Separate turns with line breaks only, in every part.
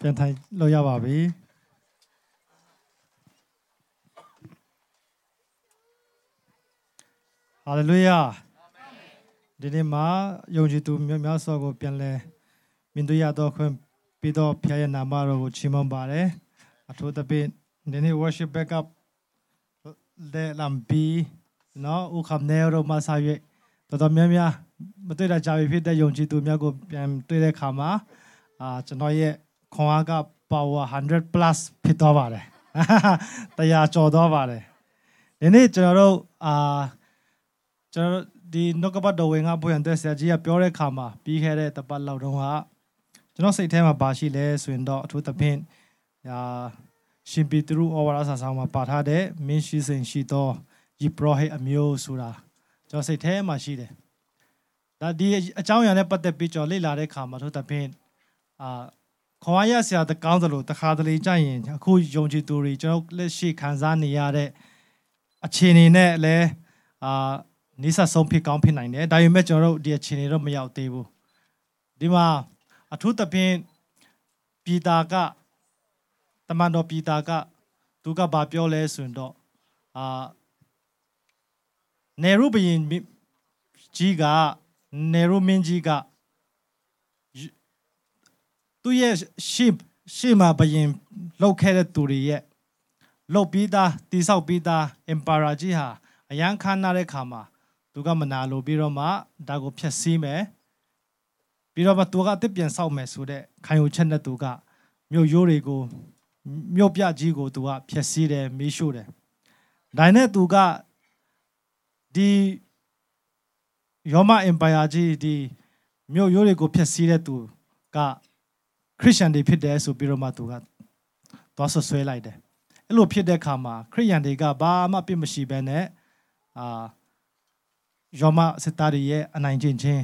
ပြန်ထိုင်လို့ရပါပြီဟာလေလုယာဒီနေ့မှာယုံကြည်သူများများစွာကိုပြန်လဲမြင်တွေ့ရတော့ခွင့်ပြီးတော့ဖခင်ရဲ့နာမတော်ကိုချီးမွမ်းပါတယ်အထူးသဖြင့်ဒီနေ့ worship backup လေလမ်ပီနော်ဥခမ်နေရောမဆာရွေတော်တော်များများမတွေ့တာကြာပြီဖြစ်တဲ့ယုံကြည်သူများကိုပြန်တွေ့တဲ့အခါမှာအာကျွန်တော်ရဲ့ ခွန်အားက power 100 plus ဖြစ်သွားပါတယ်တရားကျော်သွားပါတယ်ဒီနေ့ကျွန်တော်တို့အာကျွန်တော်ဒီနောက်ကပတ်တော်ဝင်ကဘုရင်တဲ့ဆရာကြီးကပြောတဲ့အခါမှာပြီးခဲ့တဲ့တပတ်လောက်တုန်းကကျွန်တော်စိတ်ထဲမှာပါရှိလဲဆိုရင်တော့အထူးသဖြင့်အာရှင်ပီတရုဩဝါဒစာဆောင်မှာပါထားတဲ့မင်းရှိစဉ်ရှိသောယိပရောဟိတ်အမျိုးဆိုတာကျွန်တော်စိတ်ထဲမှာရှိတယ်ဒါဒီအကြောင်းအရာနဲ့ပတ်သက်ပြီးကျွန်တော်လေ့လာတဲ့အခါမှာထို့သဖြင့်အာ ခွန်အားရဆရာတကောင်းသလိုတခါတလေကြရင်အခုယုံကြည်သူတွေကျွန်တော်လက်ရှိခံစားနေရတဲ့အခြေအနေနဲ့လည်းအာနေဆက်ဆုံးဖြစ်ကောင်းဖြစ်နိုင်တယ်ဒါပေမဲ့ကျွန်တော်တို့ဒီအခြေအနေတော့မရောက်သေးဘူးဒီမှာအထူးသဖြင့်ပြည်တာကတမန်တော်ပြည်တာကသူကဘာပြောလဲဆိုရင်တော့အာနေရုဘရင်ကြီးကနေရုမင်းကြီးက သူ့ရဲ့ရှေ့ရှေ့မှာဘရင်လောက်ခဲ့တဲ့သူတွေရဲ့လောက်ပြီးသားတိဆောက်ပြီးသား emperor ကြီးဟာအရန်ခမ်းနာတဲ့ခါမှာသူကမနာလိုပြီးတော့မှဒါကိုဖျက်ဆီးမယ်ပြီးတော့မှသူကအစ်ပြန်ဆောက်မယ်ဆိုတဲ့ခံယူချက်နဲ့သူကမြို့ရိုးတွေကိုမြို့ပြကြီးကိုသူကဖျက်ဆီးတယ်မီးရှို့တယ်ဒါနဲ့သူကဒီယောမအင်ပါယာကြီးဒီမြို့ရိုးတွေကိုဖျက်ဆီးတဲ့သူက ခရစ်ယာန်တွေဖြစ်တယ်ဆိုပြီးတော့မှသူကသွားဆွဆွဲလိုက်တယ်အဲ့လိုဖြစ်တဲ့အခါမှာခရစ်ယာန်တွေကဘာမှပြစ်မရှိဘဲနဲ့အာယောမစစ်သားတွေရဲ့အနိုင်ကျင့်ခြင်း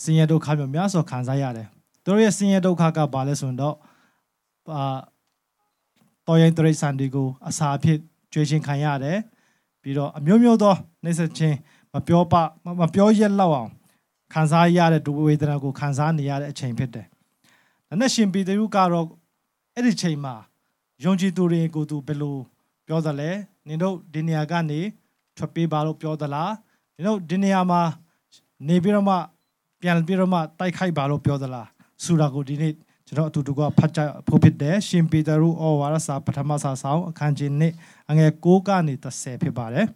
ဆင်းရဲဒုက္ခမျိုးများစွာခံစားရတယ်သူတို့ရဲ့ဆင်းရဲဒုက္ခကဘာလဲဆိုတော့အာတော်ရင်တရိษံတွေကိုအစာအဖြစ်ကြွေးခြင်းခံရတယ်ပြီးတော့အမျိုးမျိုးသောနှိမ့်ဆက်ခြင်းမပြောပမပြောရက်လောက်အောင်ခံစားရတဲ့ဒုဝေဒနာကိုခံစားနေရတဲ့အချိန်ဖြစ်တယ်။ ဒါနဲ့ရှင်ပေတရုကတော့အဲ့ဒီချိန်မှာယုံကြည်သူတွေကိုသူဘယ်လိုပြောသလဲနင်တို့ဒီနေရာကနေထွက်ပြေးပါလို့ပြောသလားနင်တို့ဒီနေရာမှာနေပြီးတော့မှပြန်ပြီးတော့မှတိုက်ခိုက်ပါလို့ပြောသလားဆိုတာကိုဒီနေ့ကျွန်တော်အတူတူကဖတ်ကြဖို့ဖြစ်တယ်ရှင်ပေတရုဩဝါဒစာပထမစာဆောင်အခန်းကြီး1အငယ်6ကနေ30ဖြစ်ပါတယ်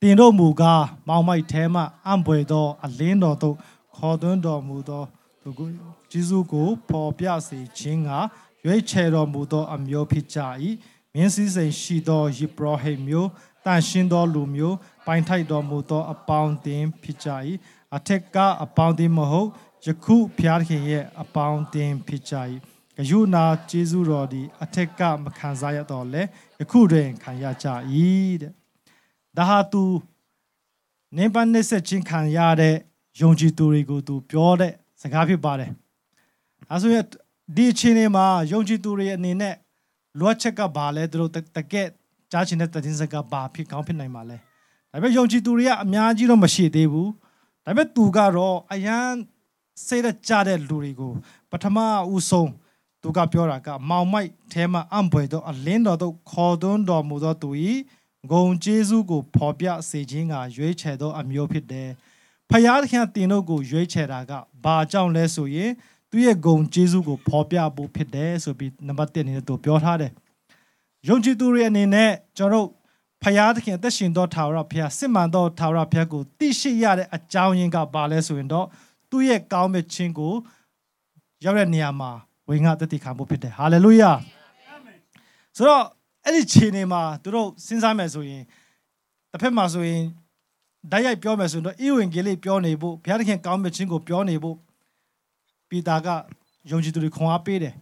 တင်တို့မူကားမောင်မိုက်ထဲမှအံပွေသောအလင်းတော်သို့ခေါ်သွင်းတော်မူသောသူကို ဂျေဇုကိုပေါ်ပြစေခြင်းကရွေးချယ်တော်မူသောအမျိုးဖြစ်ကြ၏မင်းစည်းစိမ်ရှိသောယေဘရဟိမျိုးတန်ရှင်းသောလူမျိုးပိုင်ထိုက်တော်မူသောအပေါင်းအသင်းဖြစ်ကြ၏အထက်ကအပေါင်းအသင်းမဟုတ်ယခုဖျားခင်ရဲ့အပေါင်းအသင်းဖြစ်ကြ၏ဂယုနာကျေးဇူးတော်သည်အထက်ကမခံစားရတော့လဲယခုတွင်ခံရကြ၏တဲ့ဒါဟာသူနင်းပန်းနေဆက်ချင်းခံရတဲ့ယုံကြည်သူတွေကိုသူပြောတဲ့စကားဖြစ်ပါတယ် အဲဆိုရင်ဒီအချိန်မှာယုံကြည်သူတွေအနေနဲ့လွတ်ချက်ကဘာလဲသူတို့တကက်ကြားချင်တဲ့တည်င်းစကားဘာဖြစ်ကောင်းဖြစ်နိုင်မှာလဲဒါပေမဲ့ယုံကြည်သူတွေကအများကြီးတော့မရှိသေးဘူးဒါပေမဲ့သူကတော့အရန်စေတဲ့ကြားတဲ့လူတွေကိုပထမဦးဆုံးသူကပြောတာကမောင်မိုက်ထဲမှာအံပွေတော့အလင်းတော်တို့ခေါ်သွန်းတော်မူသောသူ၏ဂုံကျေးဇူးကိုဖော်ပြစေခြင်းကရွေးချယ်သောအမျိုးဖြစ်တယ်။ဖယားသခင်တင်တို့ကိုရွေးချယ်တာကဘာကြောင့်လဲဆိုရင် သူရဲ့ဂုံကျေးဇူးကိုဖော်ပြဖို့ဖြစ်တယ်ဆိုပြီးနံပါတ်1အနေနဲ့သူပြောထားတယ်။ယုံကြည်သူတွေအနေနဲ့ကျွန်တော်တို့ဖယားသခင်အသက်ရှင်သောထာဝရဘုရားစစ်မှန်သောထာဝရဘုရားကိုသိရှိရတဲ့အကြောင်းရင်းကဘာလဲဆိုရင်တော့သူ့ရဲ့ကောင်းမြတ်ခြင်းကိုရောက်တဲ့နေရာမှာဝင်ငါတတိခံဖို့ဖြစ်တယ်ဟာလေလုယာဆိုတော့အဲ့ဒီခြေနေမှာသူတို့စဉ်းစားမယ်ဆိုရင်တစ်ဖက်မှာဆိုရင်ဓာတ်ရိုက်ပြောမယ်ဆိုတော့ဧဝံဂေလိပြောနေဖို့ဘုရားသခင်ကောင်းမြတ်ခြင်းကိုပြောနေဖို့ ပေတာကယုံကြည်သူတွေခွန်အားပေးတယ်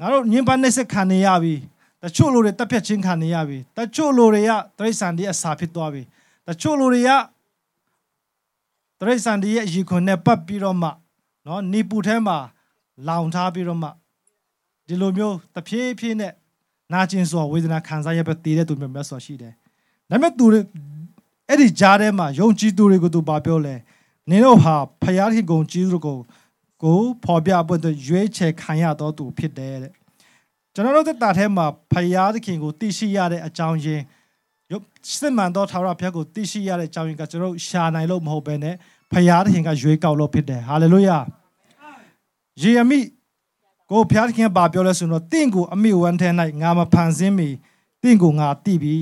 ငါတို့ညင်ပန်းနှိမ့်ဆက်ခံနေရပြီတချို့လူတွေတက်ဖြတ်ချင်းခံနေရပြီတချို့လူတွေကတရိษံတွေအစာဖြစ်သွားပြီတချို့လူတွေကတရိษံတွေရဲ့အရေခွန်နဲ့ပတ်ပြီးတော့မှနော်နေပူထဲမှာလောင်ထားပြီးတော့မှဒီလိုမျိုးတဖြည်းဖြည်းနဲ့နာကျင်စွာဝေဒနာခံစားရပဲတည်တဲ့သူမျိုးများစွာရှိတယ်။ဒါပေမဲ့သူတွေအဲ့ဒီကြားထဲမှာယုံကြည်သူတွေကိုသူဘာပြောလဲ။နင်တို့ဟာဖယားခင်ကုံကြီးသူတို့ကို ကိုဖော်ပြဖို့အတွက်ရွေးချယ်ခံရတော်သူဖြစ်တယ်တဲ့ကျွန်တော်တို့တာထဲမှာဖယားသခင်ကိုသိရှိရတဲ့အကြောင်းရင်းရုပ်စစ်မှန်သောထာဝရဘုရားကိုသိရှိရတဲ့အကြောင်းရင်းကကျွန်တော်တို့ရှာနိုင်လို့မဟုတ်ဘဲနဲ့ဖယားသခင်ကရွေးကောက်လို့ဖြစ်တယ်ဟာလေလုယာယေရမိကိုဘုရားသခင်ကပြောလဲဆိုတော့တင့်ကိုအမိဝန်ထဲ၌ငါမဖန်ဆင်းမီတင့်ကိုငါသိပြီ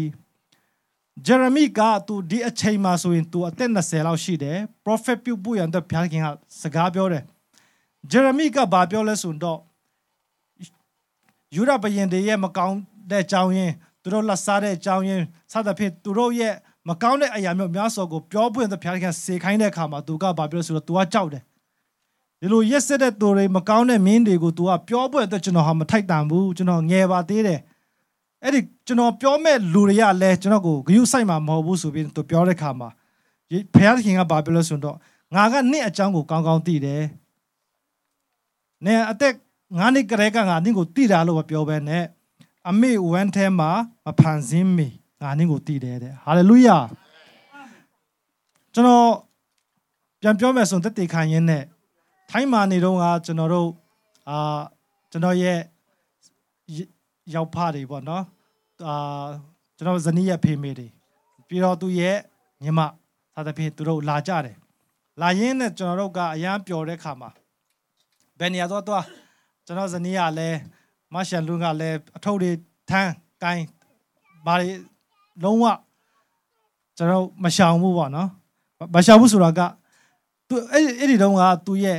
ဂျေရမိကသူဒီအချိန်မှာဆိုရင်သူအသက်20လောက်ရှိတယ် prophet ပြုတ်ဖို့ရတဲ့ဘုရားသခင်ကစကားပြောတယ် ဂျေရမိကဘာပြောလဲဆိုတော့ယူရဘရင်တွေရဲ့မကောင်းတဲ့အကြောင်းရင်းသူတို့လက်စားတဲ့အကြောင်းရင်းစသဖြင့်သူတို့ရဲ့မကောင်းတဲ့အရာမျိုးများစွာကိုပြောပွင့်တဲ့ဘုရားသခင်စေခိုင်းတဲ့အခါမှာသူကဘာပြောဆိုတော့ तू ကကြောက်တယ်ဒီလိုရက်ဆက်တဲ့သူတွေမကောင်းတဲ့မင်းတွေကို तू ကပြောပွင့်တဲ့ကျွန်တော်ဟာမထိုက်တန်ဘူးကျွန်တော်ငယ်ပါသေးတယ်အဲ့ဒီကျွန်တော်ပြောမဲ့လူတွေကလည်းကျွန်တော်ကိုဂယုဆိုင်မှာမဟုတ်ဘူးဆိုပြီးသူပြောတဲ့အခါမှာဘုရားသခင်ကဘာပြောလဲဆိုတော့ငါကနှစ်အကြောင်းကိုကောင်းကောင်းသိတယ်။ နဲ့အသက်ငါးနှစ်ကလေးကငါနင့်ကိုသိတာလို့ပြောပဲနဲ့အမေဝမ်းထဲမှာမဖန်ဆင်းမီငါနင့်ကိုသိတယ်တဲ့ဟာလေလုယာကျွန်တော်ပြန်ပြောမယ်ဆိုတက်တေခံရင်းနဲ့ထိုင်းမာနေတော့ကကျွန်တော်တို့အာကျွန်တော်ရဲ့ရောက်ဖတွေပေါ့နော်အာကျွန်တော်ဇနီးရဲ့ဖေမေတွေပြီးတော့သူရဲ့ညီမသာသဖြင့်သူတို့လာကြတယ်လာရင်းနဲ့ကျွန်တော်တို့ကအရန်ပျော်တဲ့ခါမှာ ဘယ်နေရာတော့တော့ကျွန်တော်ဇနီးကလည်းမရှန်လူကလည်းအထုပ်တွေထမ်းကိုင်းဘာတွေလုံးဝကျွန်တော်မရှောင်ဘူးပေါ့နော်မရှောင်ဘူးဆိုတာကသူအဲ့အဲ့ဒီတုန်းကသူ့ရဲ့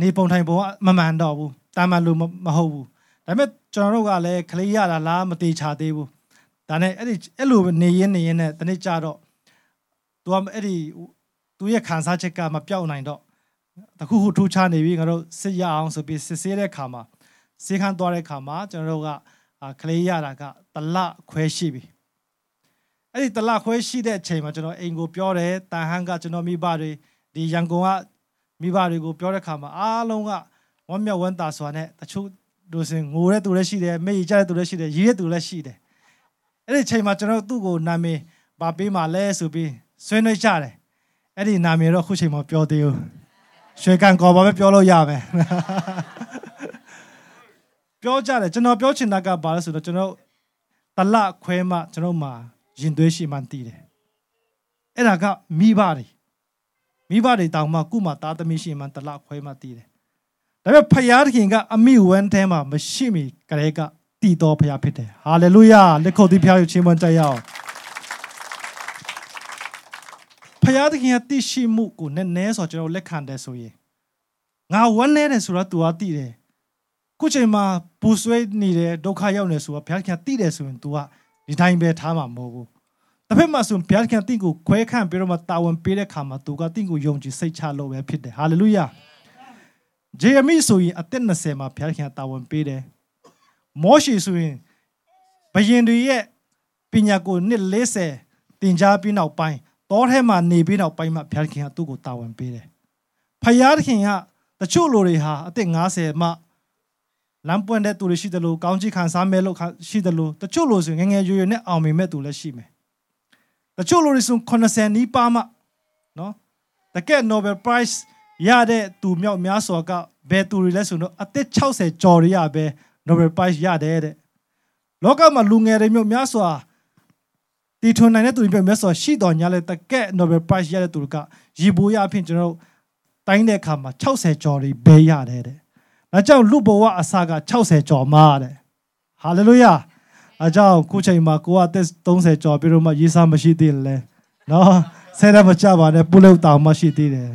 နေပုံထိုင်ပုံကမမှန်တော့ဘူးတာမန်လူမဟုတ်ဘူးဒါပေမဲ့ကျွန်တော်တို့ကလည်းခလေးရတာလားမသေးချာသေးဘူးဒါနဲ့အဲ့ဒီအဲ့လိုနေရင်းနေရင်းနဲ့တနေ့ကြတော့သူကအဲ့ဒီသူရဲ့ခံစားချက်ကမပြောက်နိုင်တော့ တခုခုထူးခြားနေပြီငါတို့စစ်ရအောင်ဆိုပြီးစစ်ဆေးတဲ့ခါမှာစေခန်းသွားတဲ့ခါမှာကျွန်တော်တို့ကခလေးရတာကတလခွဲရှိပြီအဲ့ဒီတလခွဲရှိတဲ့အချိန်မှာကျွန်တော်အိမ်ကိုပြောတယ်တန်ဟန်ကကျွန်တော်မိဘတွေဒီရန်ကုန်ကမိဘတွေကိုပြောတဲ့ခါမှာအားလုံးကဝမ်းမြောက်ဝမ်းသာစွာနဲ့တချို့တို့စင်ငိုတဲ့သူလည်းရှိတယ်မေ့ကြတဲ့သူလည်းရှိတယ်ရည်တဲ့သူလည်းရှိတယ်အဲ့ဒီအချိန်မှာကျွန်တော်သူ့ကိုနာမည်ဗာပေးမှလဲဆိုပြီးဆွေးနွေးကြတယ်အဲ့ဒီနာမည်တော့ခုချိန်မှာပြောသေးဘူး ရွှေကန်ကော်ပါပဲပြောလို့ရမယ်ပြောကြတယ်ကျွန်တော်ပြောချင်တာကဘာလဲဆိုတော့ကျွန်တော်တလခွဲမှကျွန်တော်မှာရင်သွေးရှိမှတည်တယ်အဲ့ဒါကမိဘတွေမိဘတွေတောင်မှကုမှသားသမီးရှိမှတလခွဲမှတည်တယ်ဒါပေမဲ့ဖယားသခင်ကအမိဝမ်းထဲမှာမရှိမီကလေးကတည်တော်ဖယားဖြစ်တယ်ဟာလေလုယာလက်ခုပ်သီးဖျားယူခြင်းမတက်ရအောင် ဖယားသခင်ကတည်ရှိမှုကိုနည်းနည်းဆိုကျွန်တော်လက်ခံတယ်ဆိုရင်ငါဝမ်းနေတယ်ဆိုတော့ तू ကတည်တယ်ခုချိန်မှာပူဆွေးနေတယ်ဒုက္ခရောက်နေဆိုတော့ဘုရားခင်တည်တယ်ဆိုရင် तू ကဒီတိုင်းပဲထားမှာမဟုတ်ဘူးတစ်ဖက်မှာဆိုဘုရားခင်တင့်ကိုခွဲခန့်ပြီးတော့မှတာဝန်ပေးတဲ့ခါမှာ तू ကတင့်ကိုယုံကြည်စိတ်ချလို့ပဲဖြစ်တယ်ဟာလေလုယာဂျေရမိဆိုရင်အသက်20မှာဘုရားခင်တာဝန်ပေးတယ်မောရှေဆိုရင်ဘယင်တွေရဲ့ပညာကိုနှစ်40တင်ကြားပြီးနောက်ပိုင်း တောထဲမှာနေပြီးနောက်ပိုင်းမှာဘုရားခင်ကသူ့ကိုတာဝန်ပေးတယ်ဖယားခင်ကတချို့လူတွေဟာအသက်50မှလမ်းပွင့်တဲ့သူတွေရှိတယ်လို့ကောင်းချီးခံစားမဲ့လို့ရှိတယ်လို့တချို့လူဆိုငငယ်ရွယ်ရွယ်နဲ့အောင်မြင်မဲ့သူလည်းရှိမယ်တချို့လူတွေဆို80နီးပါးမှနော်တကယ် Nobel Prize ရတဲ့သူမြောက်များစွာကဘယ်သူတွေလဲဆိုတော့အသက်60ကျော်ရပဲ Nobel Prize ရတယ်တဲ့လောကမှာလူငယ်တွေမျိုးများစွာ တီထွန်နိုင်တဲ့သူတွေမျိုးများစွာရှိတော်ညာလဲတကက် Nobel Prize ရတဲ့သူကရီပိုးရအဖြစ်ကျွန်တော်တိုင်းတဲ့အခါမှာ60ကျော်တွေဘဲရတယ်တဲ့။ဒါကြောင့်လူဘဝအစက60ကျော်မှတဲ့။ဟာလေလုယာ။အကြောင်းခုချိန်မှာကိုကအသက်30ကျော်ပြီးတော့မှရေးစားမရှိသေးလေ။နော်ဆဲရမကြပါနဲ့ပုလုတ်တောင်မှရှိသေးတယ်။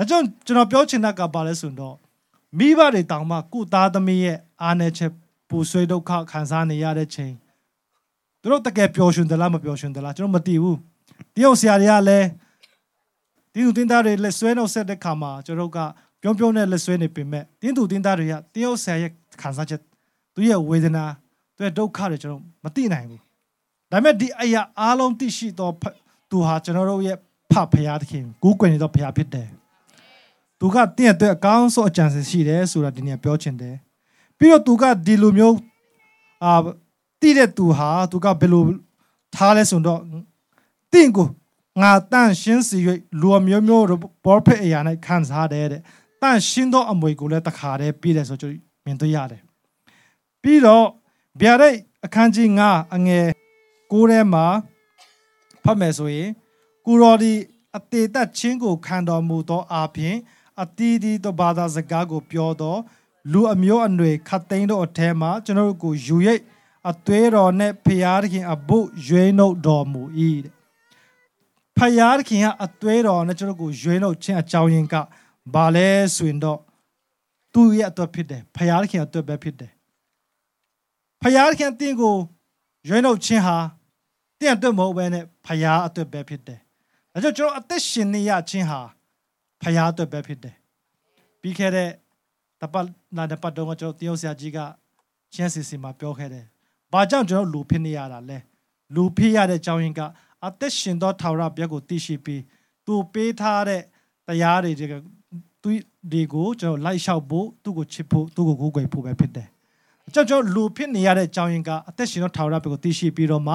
အကြောင်းကျွန်တော်ပြောချင်တာကဘာလဲဆိုတော့မိဘတွေတောင်မှကုသားသမီးရဲ့ အားနည်းချက်ပူဆွေးဒုက္ခခံစားနေရတဲ့ချိန်သူတို့တကယ်ပျော်ရွှင်သလားမပျော်ရွှင်သလားကျွန်တော်မသိဘူးတရုတ်ဆရာတွေကလည်းတင်းသူတင်းသားတွေလက်ဆွဲနှုတ်ဆက်တဲ့ခါမှာကျွန်တော်ကပြုံးပြုံးနဲ့လက်ဆွဲနေပေမဲ့တင်းသူတင်းသားတွေကတရုတ်ဆရာရဲ့ခံစားချက်သူရဲ့ဝေဒနာသူရဲ့ဒုက္ခတွေကျွန်တော်မသိနိုင်ဘူးဒါပေမဲ့ဒီအရာအားလုံးသိရှိတော့သူဟာကျွန်တော်တို့ရဲ့ဖဖရာသခင်ကိုးကွယ်နေတော့ဖရာဖြစ်တယ်သူကတင့်အတွက်အကောင်းဆုံးအကြံစီရှိတယ်ဆိုတာဒီနေ့ပြောချင်တယ် ပြီးတော့သူကဒီလိုမျိုးအာတိတဲ့သူဟာသူကဘယ်လိုထားလဲဆိုတော့တင့်ကိုငါတန့်ရှင်းစီ၍လူအမျိုးမျိုးဘောဖက်အရာ၌ခံစားတယ်တဲ့တန့်ရှင်းသောအမွေကိုလည်းတခါတည်းပြီးတယ်ဆိုကျွန်တော်မြင်တွေ့ရတယ်ပြီးတော့ဗျာဒိတ်အခန်းကြီး9အငယ်6ထဲမှာဖတ်မယ်ဆိုရင်ကိုရော်ဒီအတေသက်ချင်းကိုခံတော်မူသောအပြင်အတီးဒီသောဘာသာစကားကိုပြောသော လူအမျိုးအနွယ်ခတ်သိမ်းတို့အထဲမှာကျွန်တော်တို့ကိုယူရိတ်အသွေးတော်နဲ့ဖျားသခင်အဘုရွေးနှုတ်တော်မူ၏တဲ့ဖယားခင်ကအသွေးတော်နဲ့ကျွန်တော်ကိုရွေးလို့ချင်းအကြောင်းရင်းကဘာလဲဆိုရင်တော့သူ့ရဲ့အတွက်ဖြစ်တယ်ဖယားခင်အတွက်ပဲဖြစ်တယ်ဖယားခင်တင်းကိုရွေးလို့ချင်းဟာတင်းအတွက်မဟုတ်ဘဲနဲ့ဖယားအတွက်ပဲဖြစ်တယ်ဒါကြောင့်ကျွန်တော်အသက်ရှင်နေရချင်းဟာဖယားအတွက်ပဲဖြစ်တယ်ပြီးခဲ့တဲ့ တပတ်လာတပတ်တော့ကျွန်တော်တယောက်ဆရာကြီးကချင်းစီစီမှာပြောခဲ့တယ်ဘာကြောင့်ကျွန်တော်လူဖြစ်နေရတာလဲလူဖြစ်ရတဲ့အကြောင်းရင်းကအသက်ရှင်သောထာဝရဘုရားကိုသိရှိပြီးသူပေးထားတဲ့တရားတွေသူတွေကိုကျွန်တော်လိုက်လျှောက်ဖို့သူ့ကိုချစ်ဖို့သူ့ကိုကိုးကွယ်ဖို့ပဲဖြစ်တယ်။ကျွန်တော်လူဖြစ်နေရတဲ့အကြောင်းရင်းကအသက်ရှင်သောထာဝရဘုရားကိုသိရှိပြီးတော့မှ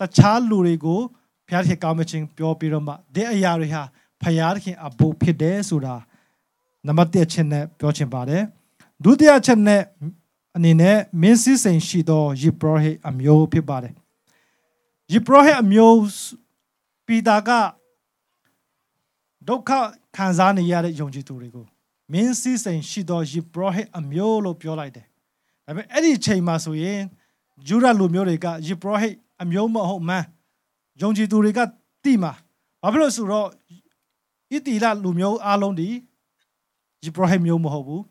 တခြားလူတွေကိုဘုရားသခင်ကောင်းမခြင်းပြောပြီးတော့မှဒီအရာတွေဟာဘုရားသခင်အဖို့ဖြစ်တယ်ဆိုတာ နံပါတ်1ချက်နဲ့ပြောချင်ပါတယ်။ဒုတိယချက်နဲ့အနေနဲ့မင်းစည်းစိမ်ရှိသောယေဘရဟိအမျိုးဖြစ်ပါတယ်ယေဘရဟိအမျိုးပီတာကဒုက္ခခံစားနေရတဲ့ယုံကြည်သူတွေကိုမင်းစည်းစိမ်ရှိသောယေဘရဟိအမျိုးလို့ပြောလိုက်တယ်။ဒါပေမဲ့အဲ့ဒီချိန်မှာဆိုရင်ယူရလူမျိုးတွေကယေဘရဟိအမျိုးမဟုတ်မှန်းယုံကြည်သူတွေကတိမှာဘာဖြစ်လို့ဆိုတော့ဣတိလလူမျိုးအားလုံးဒီ ယေဘရဟိမျိုးမဟုတ်ဘူး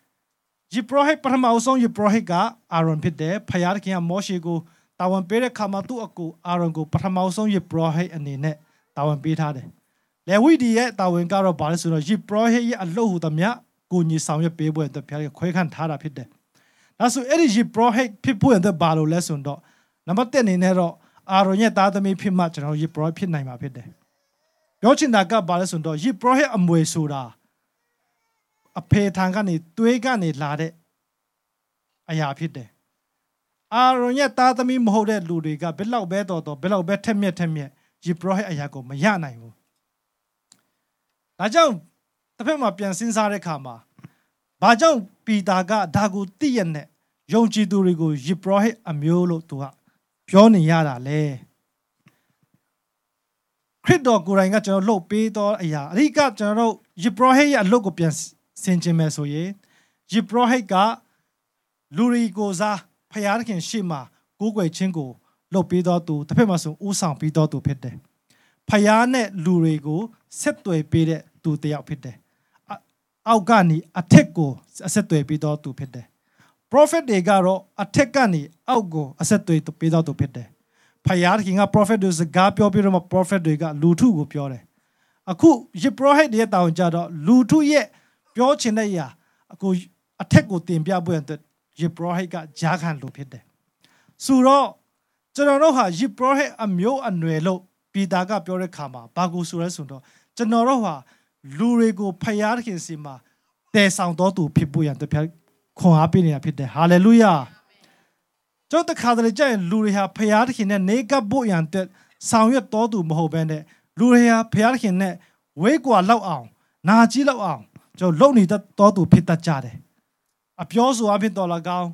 ။ယေဘရဟိပထမအဆုံးယေဘရဟိကအာရွန်ဖြစ်တယ်ဖယားခင်ကမောရှေကိုတာဝန်ပေးတဲ့ခါမှာသူ့အကူအာရွန်ကိုပထမဆုံးယေဘရဟိအနေနဲ့တာဝန်ပေးထားတယ်။လေဝိဒီရဲ့တာဝန်ကတော့ဘာလဲဆိုတော့ယေဘရဟိရဲ့အလုပ်ဟူသမျှကိုညီဆောင်ရွက်ပေးဖို့အတွက်ဖျားခွဲခန့်ထားတာဖြစ်တယ်။ဒါဆိုအဲ့ဒီယေဘရဟိဖြစ်ဖို့အတွက်ဘာလို့လဲဆိုတော့နံပါတ်1အနေနဲ့တော့အာရွန်ရဲ့သားသမီးဖြစ်မှကျွန်တော်ယေဘရဖြစ်နိုင်မှာဖြစ်တယ်။ပြောချင်တာကဘာလဲဆိုတော့ယေဘရဟိအမွေဆိုတာ အဖေထံကနေတွေးကနေလာတဲ့အရာဖြစ်တယ်အာရွန်ရဲ့သားသမီးမဟုတ်တဲ့လူတွေကဘယ်လောက်ပဲတော်တော်ဘယ်လောက်ပဲထက်မြက်ထက်မြက်ယေဘရဟိအရာကိုမရနိုင်ဘူးဒါကြောင့်တစ်ဖက်မှာပြန်စဉ်းစားတဲ့အခါမှာဘာကြောင့်ပီတာကဒါကိုသိရနဲ့ယုံကြည်သူတွေကိုယေဘရဟိအမျိုးလို့သူကပြောနေရတာလေခရစ်တော်ကိုယ်တိုင်ကကျွန်တော်လှုပ်ပေးသောအရာအဓိကကျွန်တော်တို့ယေဘရဟိရဲ့အလုပ်ကိုပြန် ဆင်ခြင်မယ်ဆိုရင်ယေဘရဟိကလူရီကိုစားဖယားခင်ရှေ့မှာကိုးကွယ်ခြင်းကိုလှုပ်ပေးတော်သူတစ်ဖက်မှာဆိုဥဆောင်ပေးတော်သူဖြစ်တယ်ဖယားနဲ့လူတွေကိုဆက်သွယ်ပေးတဲ့သူတယောက်ဖြစ်တယ်အောက်ကနေအထက်ကိုအဆက်သွယ်ပေးတော်သူဖြစ်တယ် prophet တွေကတော့အထက်ကနေအောက်ကိုအဆက်သွယ်ပေးတော်သူဖြစ်တယ်ဖယားခင်က prophet တွေစကားပြောပြီးတော့မှ prophet တွေကလူထုကိုပြောတယ်အခုယေ prophet တွေရဲ့တောင်းကြတော့လူထုရဲ့ ပြောချင်တဲ့အရာအခုအထက်ကိုတင်ပြဖို့အတွက်ယေဘရဟိတ်ကဂျာခံလို့ဖြစ်တယ်ဆိုတော့ကျွန်တော်တို့ဟာယေဘရဟိတ်အမျိုးအနွယ်လို့ပီတာကပြောတဲ့ခါမှာဘာကိုဆိုရဲဆိုတော့ကျွန်တော်တို့ဟာလူတွေကိုဖျားခင်စီမှာတည်ဆောင်တော်သူဖြစ်ဖို့ရန်တပြခွန်အားပေးနေတာဖြစ်တယ်ဟာလေလုယာကျွန်တော်တခါတလေကြရင်လူတွေဟာဖျားခင်နဲ့နေကပ်ဖို့ရန်တက်ဆောင်ရွက်တော်သူမဟုတ်ဘဲနဲ့လူတွေဟာဖျားခင်နဲ့ဝေးကွာလောက်အောင်နာကြီးလောက်အောင် ကျွန်တော်လုံနေတော်သူဖြစ်တတ်ကြတယ်အပြောဆိုအဖြစ်တော်၎င်း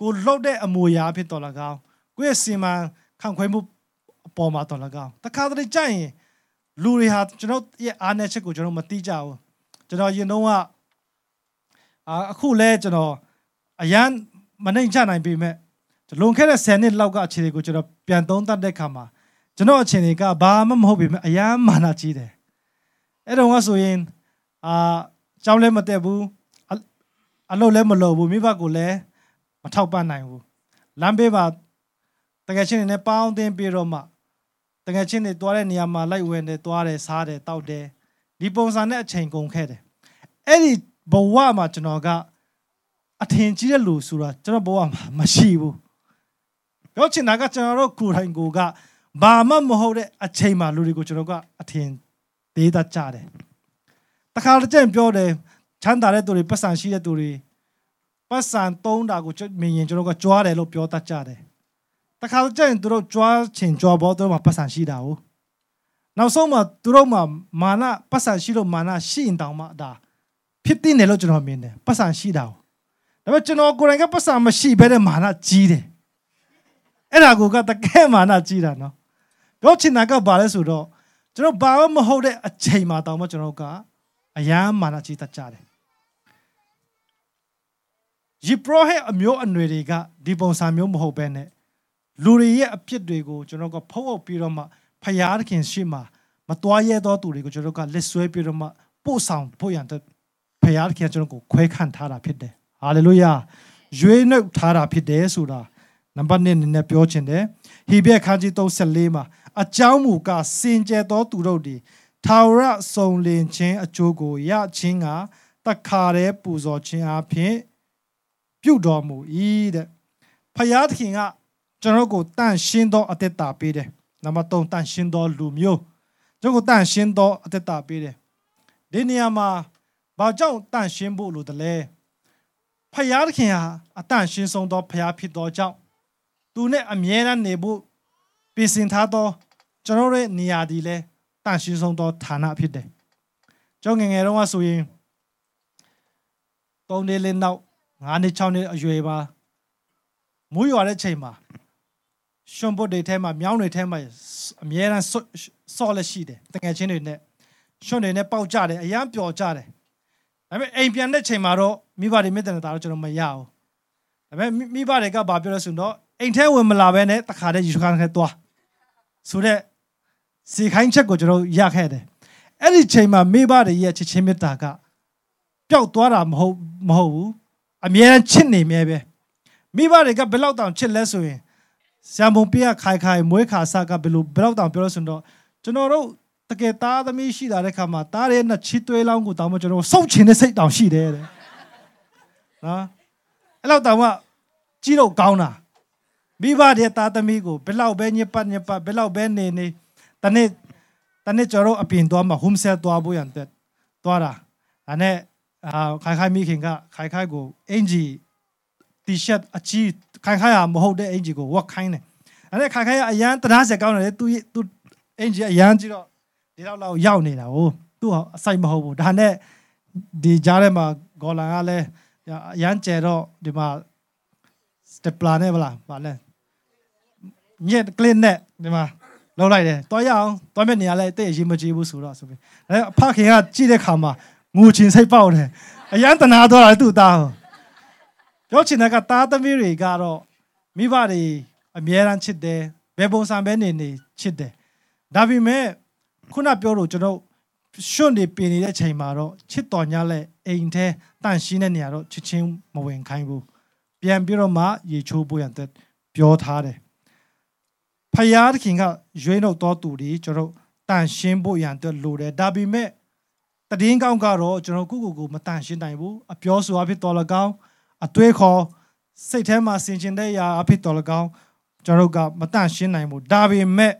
ကိုလှုပ်တဲ့အမူအရာအဖြစ်တော်၎င်းကိုယ့်ရဲ့စီမံခံခွဲမှုအပေါ်မှာတော်၎င်းတခါတလေကြရင်လူတွေဟာကျွန်တော်ရဲ့အားနည်းချက်ကိုကျွန်တော်မသိကြဘူးကျွန်တော်ရင်တော့ကအခုလဲကျွန်တော်အရန်မနိုင်ချနိုင်ပေမဲ့လွန်ခဲ့တဲ့10နှစ်လောက်ကအခြေအနေကိုကျွန်တော်ပြန်သုံးသပ်တဲ့အခါမှာကျွန်တော်အခြေအနေကဘာမှမဟုတ်ပေမဲ့အရန်မာနာကြီးတယ်အဲ့တော့ကဆိုရင်အာ ကြောင်းလည်းမတက်ဘူးအလုပ်လည်းမလုပ်ဘူးမိဘကိုလည်းမထောက်ပံ့နိုင်ဘူးလမ်းဘေးမှာတကယ်ချင်းနေနဲ့ပေါင်းတင်ပြီးတော့မှတကယ်ချင်းနေသွားတဲ့နေရာမှာလိုက်ဝင်တယ်သွားတယ်စားတယ်တောက်တယ်ဒီပုံစံနဲ့အချိန်ကုန်ခဲ့တယ်အဲ့ဒီဘဝမှာကျွန်တော်ကအထင်ကြီးတဲ့လူဆိုတာကျွန်တော်ဘဝမှာမရှိဘူးပြောချင်တာကကျွန်တော်တို့ကိုယ်တိုင်ကိုကဘာမှမဟုတ်တဲ့အချိန်မှာလူတွေကိုကျွန်တော်ကအထင်သေးတတ်ကြတယ် တခါတကြိမ်ပြောတယ်ချမ်းသာတဲ့သူတွေပတ်စံရှိတဲ့သူတွေပတ်စံသုံးတာကိုမြင်ရင်ကျွန်တော်ကကြွားတယ်လို့ပြောတတ်ကြတယ်တခါကျရင်သူတို့ကြွားချင်ကြွားဖို့သူတို့မှာပတ်စံရှိတာ哦နောက်ဆုံးမှာသူတို့မှာမာနပတ်စံရှိလို့မာနရှိရင်တောင်မှဒါဖြစ်တင်တယ်လို့ကျွန်တော်မြင်တယ်ပတ်စံရှိတာ။ဒါပေမဲ့ကျွန်တော်ကိုယ်တိုင်ကပတ်စံမရှိဘဲနဲ့မာနကြီးတယ်။အဲ့ဒါကိုကတကယ်မာနကြီးတာနော်။ပြောချင်တာကဘာလဲဆိုတော့ကျွန်တော်ဘာမှမဟုတ်တဲ့အချိန်မှာတောင်မှကျွန်တော်က အယမ်းမာနကြီးတတ်ကြတယ်ယိပရောဟက်အမျိုးအနွယ်တွေကဒီပုံစံမျိုးမဟုတ်ဘဲနဲ့လူတွေရဲ့အဖြစ်တွေကိုကျွန်တော်ကဖုံးအုပ်ပြီးတော့မှဖယားသခင်ရှိမှမတွားရဲသောသူတွေကိုကျွန်တော်ကလက်ဆွဲပြီးတော့မှပို့ဆောင်ဖို့ရန်တဲ့ဖယားသခင်ကျွန်တော်ကိုခွဲခန့်ထားတာဖြစ်တယ်ဟာလေလုယာရွေးနှုတ်ထားတာဖြစ်တယ်ဆိုတာနံပါတ်1နဲ့ပြောချင်တယ်ဟေဘဲခန်းကြီး34မှာအကြောင်းမူကစင်ကြယ်သောသူတို့သည် ထာဝရစုံလင်ခြင်းအကျိုးကိုရခြင်းကတခါတည်းပူဇော်ခြင်းအပြင်ပြုတော်မူ၏တဲ့ဖယားသခင်ကကျွန်တော်ကိုတန့်ရှင်းသောအသက်တာပေးတယ်နံပါတ်3တန့်ရှင်းသောလူမျိုးကျွန်တော်ကိုတန့်ရှင်းသောအသက်တာပေးတယ်ဒီနေရာမှာဘာကြောင့်တန့်ရှင်းဖို့လိုတယ်လဲဖယားသခင်ဟာအတန့်ရှင်းဆုံးသောဖယားဖြစ်သောကြောင့်သူနဲ့အမြဲတမ်းနေဖို့ပြင်ဆင်ထားသောကျွန်တော်ရဲ့နေရာဒီလဲ တန့်ရှင်းဆုံးသောဌာနဖြစ်တယ်ကျွန်ငငယ်တုန်းကဆိုရင်၃နှစ်လေးနောက်9နှစ်6နှစ်အရွယ်ပါမွေးရွာတဲ့ချိန်မှာရှွန်ပုတ်တွေထဲမှာမြောင်းတွေထဲမှာအမြဲတမ်းဆော့လက်ရှိတယ်တကယ်ချင်းတွေနဲ့ရှွန်တွေနဲ့ပေါက်ကြတယ်အရန်ပျော်ကြတယ်ဒါပေမဲ့အိမ်ပြန်တဲ့ချိန်မှာတော့မိဘတွေမေတ္တာတာတော့ကျွန်တော်မရဘူးဒါပေမဲ့မိဘတွေကဘာပြောလဲဆိုတော့အိမ်ထဲဝင်မလာဘဲနဲ့တခါတည်းယူခန်းထဲသွားဆိုတော့ စီခိုင်းချက်ကိုကျွန်တော်ရခဲ့တယ်အဲ့ဒီချိန်မှာမိဘတွေရဲ့ချစ်ချင်းမေတ္တာကပျောက်သွားတာမဟုတ်မဟုတ်ဘူးအမြဲတမ်းချစ်နေမြဲပဲမိဘတွေကဘယ်လောက်တောင်ချစ်လဲဆိုရင်ဆံပုံပြခိုင်ခိုင်မွေးခါစားကဘယ်လိုဘယ်လောက်တောင်ပြောလို့ဆိုတော့ကျွန်တော်တို့တကယ်သားသမီးရှိတာတဲ့ခါမှာသားရဲ့နှစ်ချစ်သွေးလောင်းကိုတောင်မှကျွန်တော်စုပ်ချင်တဲ့စိတ်တောင်ရှိတယ်တဲ့နော်အဲ့လောက်တောင်မှကြီးတော့ကောင်းတာမိဘတဲ့သားသမီးကိုဘယ်လောက်ပဲညစ်ပတ်ညစ်ပတ်ဘယ်လောက်ပဲနေနေ တနေ့တနေ့ကျွန်တော်အပြင်သွားမှာ home set သွားဖို့ရန်တဲ့သွားတာဒါနဲ့အာခိုင်ခိုင်မိခင်ကခိုင်ခိုင်ကိုအင်ဂျီတီရှပ်အချီခိုင်ခိုင်ကမဟုတ်တဲ့အင်ဂျီကိုဝတ်ခိုင်းတယ်အဲ့ဒါခိုင်ခိုင်ကအရန်တရားစက်ကောင်းတယ်သူသူအင်ဂျီအရန်ကြည့်တော့ဒီလောက်လောက်ရောက်နေတာဟိုသူ့အဆိုင်မဟုတ်ဘူးဒါနဲ့ဒီကြားထဲမှာဂေါ်လန်ကလည်းအရန်ကျဲတော့ဒီမှာစတက်ပလာနဲ့ဗလားဗာလဲညက်ကလစ်နဲ့ဒီမှာ လောက်လိုက်တယ်တွားရအောင်တွားမဲ့နေရာလဲတိတ်အရေးမကြီးဘူးဆိုတော့ဆိုပြီးအဲဖခင်ကကြည့်တဲ့ခါမှာငိုချင်စိတ်ပေါက်တယ်အရန်တနာတော့တာသူ့သားပြောချင်တဲ့ကသားသမီးတွေကတော့မိဘတွေအမြဲတမ်းချစ်တယ်ဘယ်ပုံစံပဲနေနေချစ်တယ်ဒါပေမဲ့ခုနပြောလို့ကျွန်တော်ရွှွန့်နေပြင်နေတဲ့ချိန်မှာတော့ချစ်တော်ညလက်အိမ်ထဲတန့်ရှင်းတဲ့နေရာတော့ချစ်ချင်းမဝင်ခိုင်းဘူးပြန်ပြီးတော့မှရေချိုးဖို့ရတဲ့ပြောထားတယ် ဖယားသခင်ကရွေးနှုတ်တော်သူတွေကျွန်တော်တန့်ရှင်းဖို့ရတဲ့လိုတယ်ဒါပေမဲ့တည်င်းကောင်းကတော့ကျွန်တော်ကိုကိုကိုမတန်ရှင်းနိုင်ဘူးအပြောဆိုအဖြစ်တော်လကောင်းအတွေးခေါ်စိတ်ထဲမှာဆင်ခြင်တဲ့အရာအဖြစ်တော်လကောင်းကျွန်တော်ကမတန်ရှင်းနိုင်ဘူးဒါပေမဲ့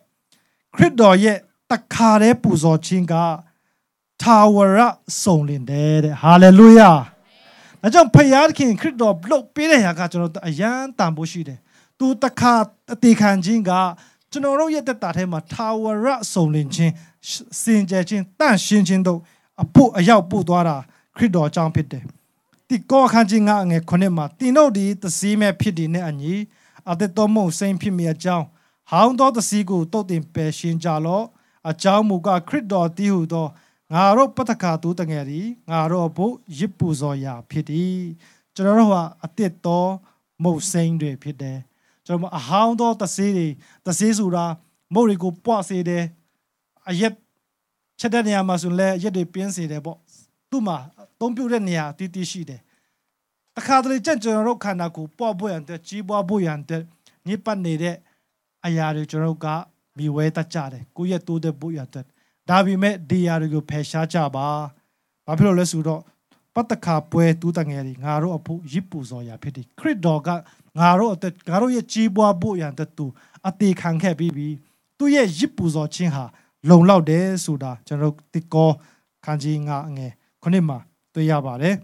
ခရစ်တော်ရဲ့တခါတည်းပူဇော်ခြင်းကထာဝရစုံလင်တယ်တဲ့ဟာလေလုယာဒါကြောင့်ဖယားသခင်ခရစ်တော်လုတ်ပေးတဲ့ဟာကကျွန်တော်အယံတန်ဖို့ရှိတယ်သူတခါအသေးခံခြင်းက ကျွန်တော်တို့ရဲ့တက်တာထဲမှာထာဝရစုံလင်ခြင်းစင်ကြယ်ခြင်းတန့်ရှင်းခြင်းတို့အဖို့အရောက်ပို့သွားတာခရစ်တော်အကြောင်းဖြစ်တယ်။ဒီကောခန်းကြီးငါငယ်ခုနှစ်မှာတင်တို့ဒီသစည်းမဲ့ဖြစ်ဒီနဲ့အညီအသက်တော်မုံစိမ့်ဖြစ်မိအကြောင်းဟောင်းသောသစည်းကိုတုတ်တင်ပယ်ရှင်းကြလော့အကြောင်းမူကားခရစ်တော်တည်ဟုသောငါတို့ပတ္တကာတူတငယ်ဒီငါတို့ဘုရစ်ပူဇော်ရာဖြစ်သည်ကျွန်တော်တို့ဟာအသက်တော်မုံစိမ့်တွေဖြစ်တယ် ကျွန်တော်အဟောင်းသောသစည်းတွေသစည်းဆိုတာမုတ်တွေကိုပွားစေတယ်အရက်ချက်တဲ့နေရာမှာဆိုလဲရက်တွေပြင်းစေတယ်ပေါ့သူ့မှာသုံးပြုတဲ့နေရာတည်တည်ရှိတယ်တခါတလေကြက်ကျွန်တော်တို့ခန္ဓာကိုယ်ပွားဖို့ရန်အတွက်ကြီးပွားဖို့ရန်အတွက်ညစ်ပတ်နေတဲ့အရာတွေကျွန်တော်တို့ကမိဝဲတတ်ကြတယ်ကိုယ့်ရဲ့တိုးတဲ့ဖို့ရန်အတွက်ဒါပေမဲ့ဒီအရာတွေကိုဖယ်ရှားကြပါဘာဖြစ်လို့လဲဆိုတော့ပတ္တခါပွဲတူးတငယ်တွေငါတို့အဖို့ရစ်ပူဇော်ရာဖြစ်တယ်ခရစ်တော်က ငါတို့အသက်ငါတို့ရဲ့ကြီးပွားဖို့ရန်အတွက်သူအသေးခံခဲ့ပြီးပြီသူ့ရဲ့ရစ်ပူဇော်ခြင်းဟာလုံလောက်တယ်ဆိုတာကျွန်တော်တိကောခန်းကြီးငါအငယ်ခုနှစ်မှာတွေ့ရပါတယ်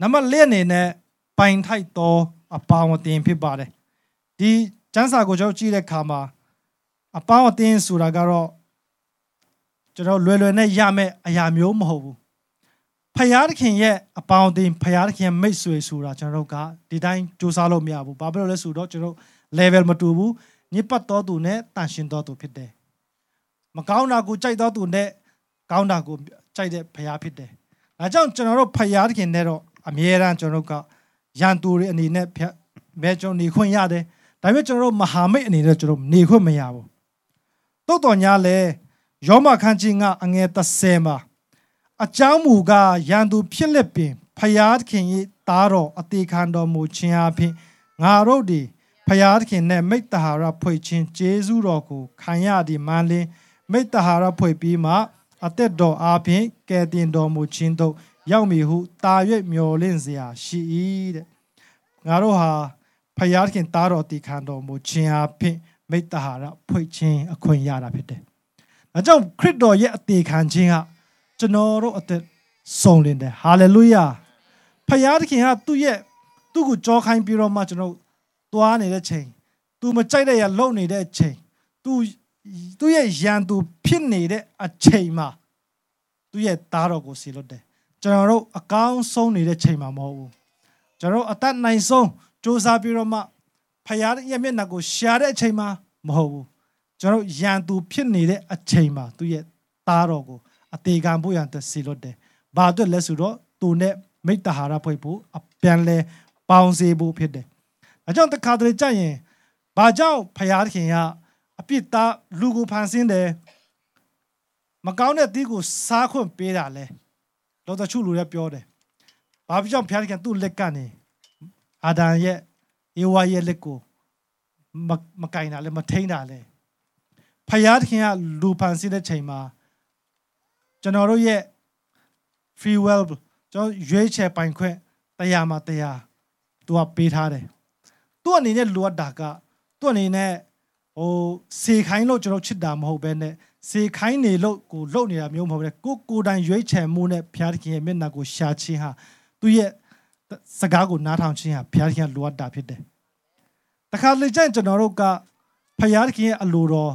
နံပါတ်၄အနေနဲ့ပိုင်ထိုက်သောအပါဝတင်ဖြစ်ပါတယ်ဒီကျမ်းစာကိုကျွန်တော်ကြည့်တဲ့အခါမှာအပေါင်းအသင်းဆိုတာကတော့ကျွန်တော်လွယ်လွယ်နဲ့ရမယ့်အရာမျိုးမဟုတ်ဘူး ဖယားသခင်ရဲ့အပေါင်းအသင်းဖယားသခင်မိတ်ဆွေဆိုတာကျွန်တော်တို့ကဒီတိုင်းစူးစမ်းလို့မရဘူးဘာဖြစ်လို့လဲဆိုတော့ကျွန်တော် level မတူဘူးညစ်ပတ်တော်သူနဲ့တန်ရှင်တော်သူဖြစ်တယ်မကောင်းတာကိုကြိုက်တော်သူနဲ့ကောင်းတာကိုကြိုက်တဲ့ဖယားဖြစ်တယ်ဒါကြောင့်ကျွန်တော်တို့ဖယားသခင်နဲ့တော့အမြဲတမ်းကျွန်တော်တို့ကရန်သူတွေအနေနဲ့ဘယ်ကျွန်တော်နေခွင့်ရတယ်ဒါပေမဲ့ကျွန်တော်တို့မဟာမိတ်အနေနဲ့ကျွန်တော်နေခွင့်မရဘူးတိုးတော်ညာလဲယောမခန်းကြီးကအငယ်30မှာ အကြောင်းမူကားရန်သူဖြစ်လက်ပင်ဖယားသခင်၏သားတော်အသေးခံတော်မူခြင်းအပြင်ငါတို့ဒီဖယားသခင်နဲ့မိတ္တဟာရဖွေခြင်းကျေးဇူးတော်ကိုခံရသည်မှန်လင်းမိတ္တဟာရဖွေပြီးမှအသက်တော်အားဖြင့်ကယ်တင်တော်မူခြင်းတို့ရောက်မည်ဟုတာ၍မျှော်လင့်စရာရှိ၏တဲ့ငါတို့ဟာဖယားသခင်သားတော်တည်ခံတော်မူခြင်းအပြင်မိတ္တဟာရဖွေခြင်းအခွင့်ရတာဖြစ်တယ်။အဲကြောင့်ခရစ်တော်ရဲ့အသေးခံခြင်းဟာ ကျွန်တော်တို့အသက်ဆုံးလင်းတယ်ဟာလေလုယာဖယားသခင်ကသူ့ရဲ့သူ့ကိုကြောခိုင်းပြီးတော့မှကျွန်တော်သွားနေတဲ့ချိန်သူမကြိုက်တဲ့ရလုံနေတဲ့ချိန်သူသူ့ရဲ့ရန်သူဖြစ်နေတဲ့အချိန်မှာသူ့ရဲ့သားတော်ကိုစီလွတ်တယ်ကျွန်တော်တို့အကောင်းဆုံးနေတဲ့ချိန်မှာမဟုတ်ဘူးကျွန်တော်အသက်နိုင်ဆုံးစူးစမ်းပြီးတော့မှဖယားရဲ့မျက်နှာကိုရှာတဲ့အချိန်မှာမဟုတ်ဘူးကျွန်တော်ရန်သူဖြစ်နေတဲ့အချိန်မှာသူ့ရဲ့သားတော်ကို အသေးခံဖို့ရန်စီလွတ်တယ်ဘာအတွက်လဲဆိုတော့သူနဲ့မိတ္တဟာရဖွဲ့ဖို့အပြန်လဲပေါင်းစေဖို့ဖြစ်တယ်။အကြောင်းတခါတလေကြရင်ဘာကြောင့်ဖယားခင်ကအပြစ်သားလူကိုဖန်ဆင်းတယ်မကောင်းတဲ့တီးကိုစားခွင့်ပေးတာလဲလောတချုလူလည်းပြောတယ်။ဘာကြောင့်ဖယားခင်သူ့လက်ကနေအာဒံရဲ့ဧဝါရဲ့လက်ကိုမမကင်တာလဲမထိန်တာလဲဖယားခင်ကလူဖန်ဆင်းတဲ့ချိန်မှာ ကျွန်တော်တို့ရဲ့ free will ကျွန်တော်ရွေးချယ်ပိုင်ခွင့်တရားမှာတရားသူကပေးထားတယ်သူ့အနေနဲ့လိုအပ်တာကသူ့အနေနဲ့ဟိုစေခိုင်းလို့ကျွန်တော်ချစ်တာမဟုတ်ဘဲနဲ့စေခိုင်းနေလို့ကိုလှုပ်နေတာမျိုးမဟုတ်ပဲကိုကိုတိုင်ရွေးချယ်မှုနဲ့ဘုရားသခင်ရဲ့မျက်နှာကိုရှာခြင်းဟာသူ့ရဲ့စကားကိုနားထောင်ခြင်းဟာဘုရားသခင်လိုအပ်တာဖြစ်တယ်တခါလေကျရင်ကျွန်တော်တို့ကဘုရားသခင်ရဲ့အလိုတော်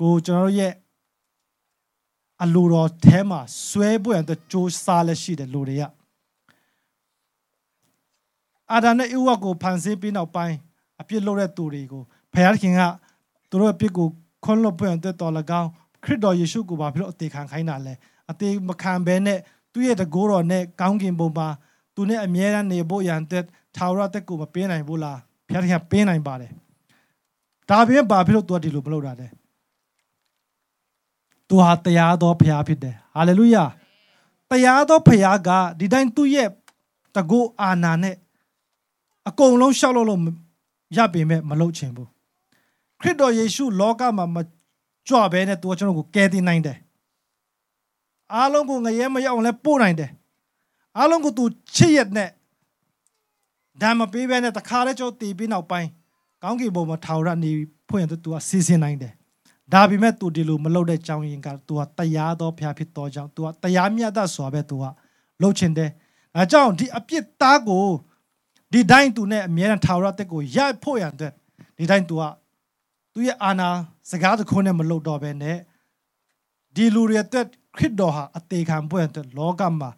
ကိုကျွန်တော်တို့ရဲ့ အလိုတော်ထဲမှာဆွဲပွင့်တဲ့ကြိုးစားလက်ရှိတဲ့လူတွေကအာဒမ်နဲ့ဧဝကိုဖန်ဆင်းပြီးနောက်ပိုင်းအပြစ်လုပ်တဲ့သူတွေကိုဖခင်ကသူတို့အပြစ်ကိုခွန်းလွတ်ပွင့်တဲ့တော်၎င်းခရစ်တော်ယေရှုကိုဘာဖြစ်လို့အသေးခံခိုင်းတာလဲအသေးမခံဘဲနဲ့သူ့ရဲ့တကိုးတော်နဲ့ကောင်းကင်ဘုံမှာသူနဲ့အမြဲတမ်းနေဖို့ရန်တဲ့ထာဝရတက်ကိုမပေးနိုင်ဘူးလားဖခင်ကပေးနိုင်ပါတယ်ဒါပြင်ဘာဖြစ်လို့သူကဒီလိုမလုပ်တာလဲ သူဟာတရားတော်ဖခင်ဖြစ်တယ်ဟာလေလုယာတရားတော်ဖခင်ကဒီတိုင်းသူ့ရဲ့တကူအာနာနဲ့အကုန်လုံးရှောက်လို့လို့ရပေမဲ့မလုပ်ချင်ဘူးခရစ်တော်ယေရှုလောကမှာမကြွဘဲနဲ့သူကကျွန်တော်ကိုကယ်တင်နိုင်တယ်အားလုံးကိုငရဲမရောက်လဲပို့နိုင်တယ်အားလုံးကိုသူချစ်ရက်နဲ့ဒါမပေးဘဲနဲ့တခါလဲကျွန်တော်တည်ပြီးနောက်ပိုင်းကောင်းကင်ဘုံမှာထာဝရနေဖွင့်ရင်သူကစီစဉ်နိုင်တယ် ဒါပေမဲ့သူဒီလိုမလုပ်တဲ့ကြောင်းရင်ကသူကတရားတော်ဖျားဖြစ်တော်ကြောင့်သူကတရားမြတ်တတ်စွာပဲသူကလှုပ်ချင်တယ်အဲကြောင့်ဒီအပြစ်သားကိုဒီတိုင်းသူနဲ့အမြဲတမ်းထာဝရတက်ကိုရဖို့ရန်အတွက်ဒီတိုင်းသူကသူရဲ့အာနာစကားတခုနဲ့မလှုပ်တော့ဘဲနဲ့ဒီလူတွေအတွက်ခရစ်တော်ဟာအသေးခံဖို့အတွက်လောကမှာ